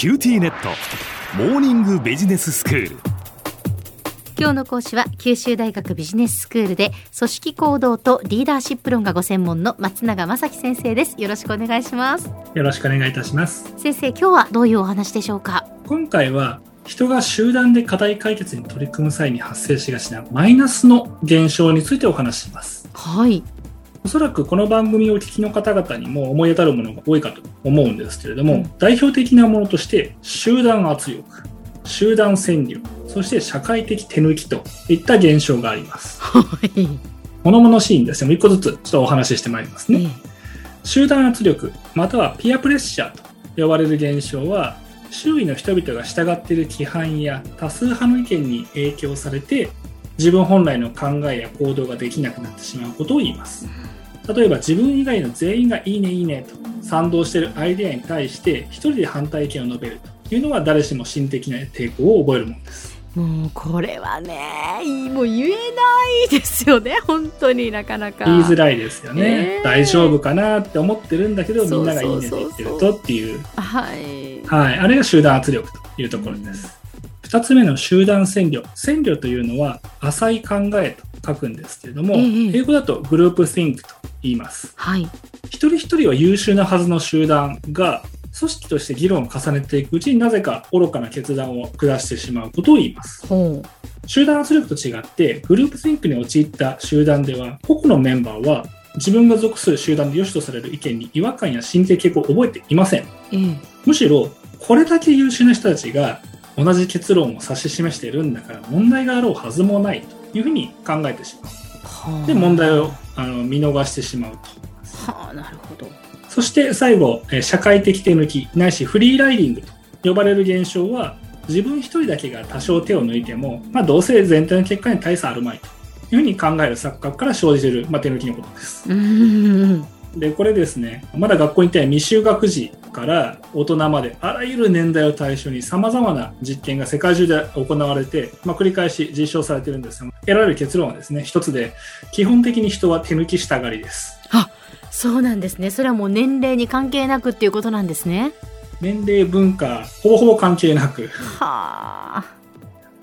QTnet。モーニングビジネススクール。今日の講師は九州大学ビジネススクールで組織行動とリーダーシップ論がご専門の松永正樹先生です。よろしくお願いします。よろしくお願いいたします。先生今日はどういうお話でしょうか？今回は人が集団で課題解決に取り組む際に発生しがちなマイナスの現象についてお話しします。はいおそらくこの番組をお聞きの方々にも思い当たるものが多いかと思うんですけれども、うん、代表的なものとして集団圧力集団占領そして社会的手抜きといった現象があります。はい。物々しいんですよ。一個ずつちょっとお話ししてまいりますね。うん、集団圧力またはピアプレッシャーと呼ばれる現象は周囲の人々が従っている規範や多数派の意見に影響されて自分本来の考えや行動ができなくなってしまうことを言います。例えば自分以外の全員がいいねいいねと賛同しているアイデアに対して一人で反対意見を述べるというのは誰しも心的な抵抗を覚えるものです。もうこれはねもう言えないですよね 本当になかなか。言いづらいですよね、え。ー、大丈夫かなって思ってるんだけどみんながいいねって言ってるとっていう。はい、はい、あれが集団圧力というところです、うん、2つ目の集団占領。占領というのは浅い考えと書くんですけれども、えー、英語だとグループ think と言います、はい、一人一人は優秀なはずの集団が組織として議論を重ねていくうちになぜか愚かな決断を下してしまうことを言います。集団圧力と違ってグループシンクに陥った集団では個々のメンバーは自分が属する集団で良しとされる意見に違和感や心理的傾向を覚えていません、うん、むしろこれだけ優秀な人たちが同じ結論を指し示しているんだから問題があろうはずもないというふうに考えてしまう。で問題をあの見逃してしまうと。はあなるほど。そして最後、社会的手抜き、ないしフリーライディングと呼ばれる現象は、自分一人だけが多少手を抜いても、まあ、どうせ全体の結果に大差あるまいというふうに考える錯覚から生じる、まあ、手抜きのことです。で、これですね、まだ学校に行って未就学児から大人まであらゆる年代を対象に様々な実験が世界中で行われて、まあ、繰り返し実証されてるんですが、得られる結論はですね、一つで、基本的に人は手抜きしたがりです。あそうなんですね。それはもう年齢に関係なくっていうことなんですね。年齢文化ほぼほぼ関係なく。はあ。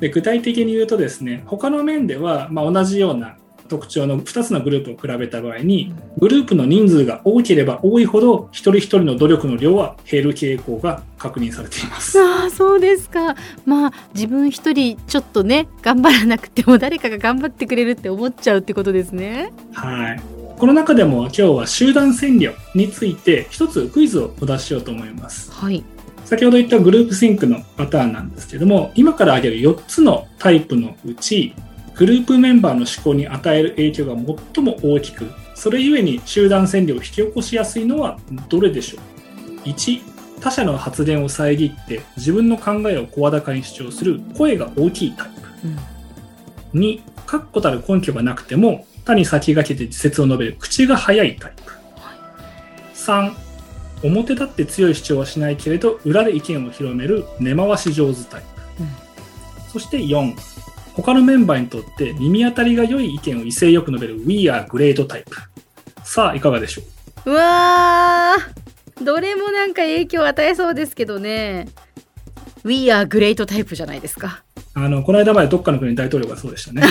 で具体的に言うとですね他の面では、まあ、同じような特徴の2つのグループを比べた場合にグループの人数が多ければ多いほど一人一人の努力の量は減る傾向が確認されています。あそうですか。まあ自分一人ちょっとね頑張らなくても誰かが頑張ってくれるって思っちゃうってことですね。はい。この中でも今日は集団占領について一つクイズをお出ししようと思います。はい。先ほど言ったグループシンクのパターンなんですけども、今から挙げる4つのタイプのうち、グループメンバーの思考に与える影響が最も大きく、それゆえに集団占領を引き起こしやすいのはどれでしょう ?1、他者の発言を遮って自分の考えを声高に主張する声が大きいタイプ。うん、2、確固たる根拠がなくても他に先駆けて自説を述べる口が早いタイプ。3、表立って強い主張はしないけれど、裏で意見を広める根回し上手タイプ。うん、そして4、他のメンバーにとって耳当たりが良い意見を威勢よく述べる We are great タイプ。さあ、いかがでしょう？うわー、どれもなんか影響を与えそうですけどね。We are great タイプじゃないですか。あの、この間までどっかの国大統領がそうでしたね。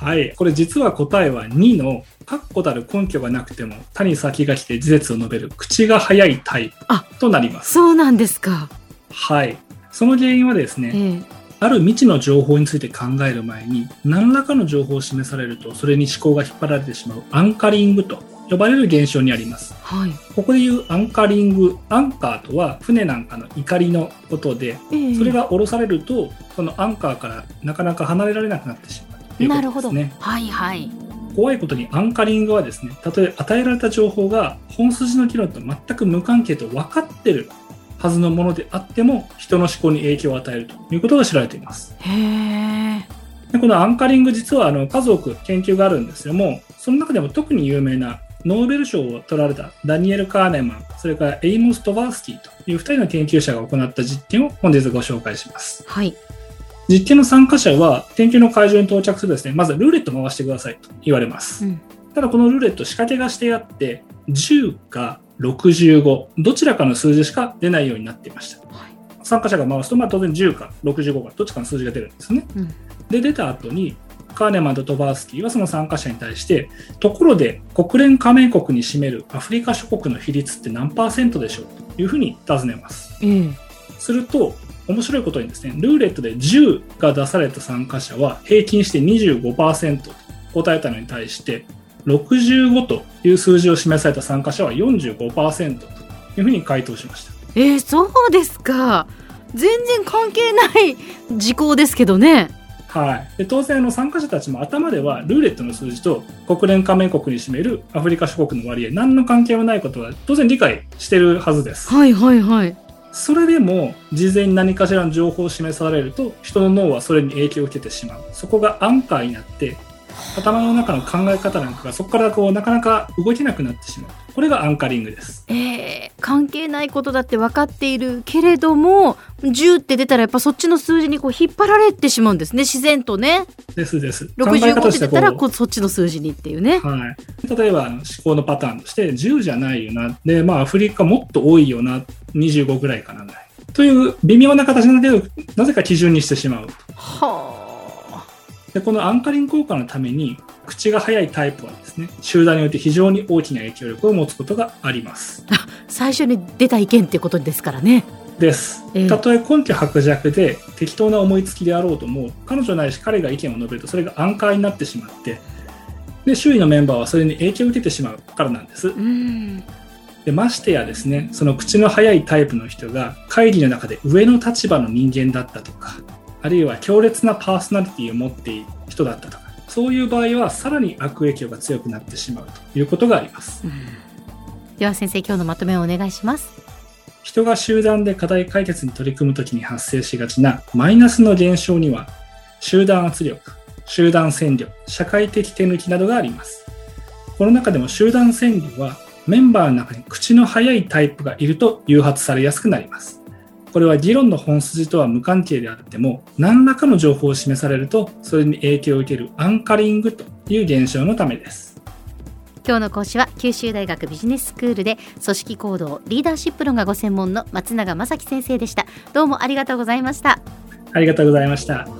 はい。これ実は答えは2の確固たる根拠がなくても他に先が来て事実を述べる口が早いタイプとなります。そうなんですか。はい。その原因はですね、えー、ある未知の情報について考える前に何らかの情報を示されるとそれに思考が引っ張られてしまうアンカリングと呼ばれる現象にあります。はい、ここでいうアンカリング、アンカーとは船なんかの怒りのことで、えー、それが降ろされると、そのアンカーからなかなか離れられなくなってしまうということですね。はいはい。怖いことにアンカリングはですね、たとえ与えられた情報が本筋の議論と全く無関係と分かってるはずのものであっても、人の思考に影響を与えるということが知られています。へでこのアンカリング実はあの数多く研究があるんですけども、その中でも特に有名なノーベル賞を取られたダニエル・カーネマン、それからエイモス・トバースキーという2人の研究者が行った実験を本日ご紹介します。はい。実験の参加者は研究の会場に到着するですね、まずルーレット回してくださいと言われます。うん、ただこのルーレット仕掛けがしてあって、10か65どちらかの数字しか出ないようになっていました、はい、参加者が回すと、まあ、当然10か65かどっちかの数字が出るんですね、うん、で出た後にカーネマンとトバースキーはその参加者に対して、ところで国連加盟国に占めるアフリカ諸国の比率って何パーセントでしょうというふうに尋ねます。うん、すると、面白いことにですね、ルーレットで10が出された参加者は平均して25%と答えたのに対して、65という数字を示された参加者は45%というふうに回答しました。えー、そうですか。全然関係ない事項ですけどね。はい、で当然の参加者たちも頭ではルーレットの数字と国連加盟国に占めるアフリカ諸国の割合何の関係もないことは当然理解してるはずです。はいはいはい。それでも事前に何かしらの情報を示されると人の脳はそれに影響を受けてしまうそこがアンカーになって頭の中の考え方なんかがそこからこうなかなか動けなくなってしまう。これがアンカリングです、えー、関係ないことだって分かっているけれども10って出たらやっぱそっちの数字にこう引っ張られてしまうんですね。自然とね。ですです。65って出たらこうそっちの数字にっていうね、はい、例えば思考のパターンとして10じゃないよな。でまあアフリカもっと多いよな。25ぐらいかなという微妙な形なんだけどなぜか基準にしてしまうはあでこのアンカリング効果のために口が速いタイプはですね集団において非常に大きな影響力を持つことがあります。最初に出た意見っていうことですからね。です、えー、たとえ根拠薄弱で適当な思いつきであろうとも彼女ないし彼が意見を述べるとそれがアンカーになってしまってで周囲のメンバーはそれに影響を受けてしまうからなんです。でましてやですねその口の速いタイプの人が会議の中で上の立場の人間だったとかあるいは強烈なパーソナリティを持っている人だったとか、そういう場合はさらに悪影響が強くなってしまうということがあります。うん、では先生、今日のまとめをお願いします。人が集団で課題解決に取り組むときに発生しがちなマイナスの現象には、集団圧力、集団戦力、社会的手抜きなどがあります。この中でも集団戦力はメンバーの中に口の速いタイプがいると誘発されやすくなります。これは議論の本筋とは無関係であっても、何らかの情報を示されると、それに影響を受けるアンカリングという現象のためです。今日の講師は九州大学ビジネススクールで組織行動リーダーシップ論がご専門の松永正樹先生でした。どうもありがとうございました。ありがとうございました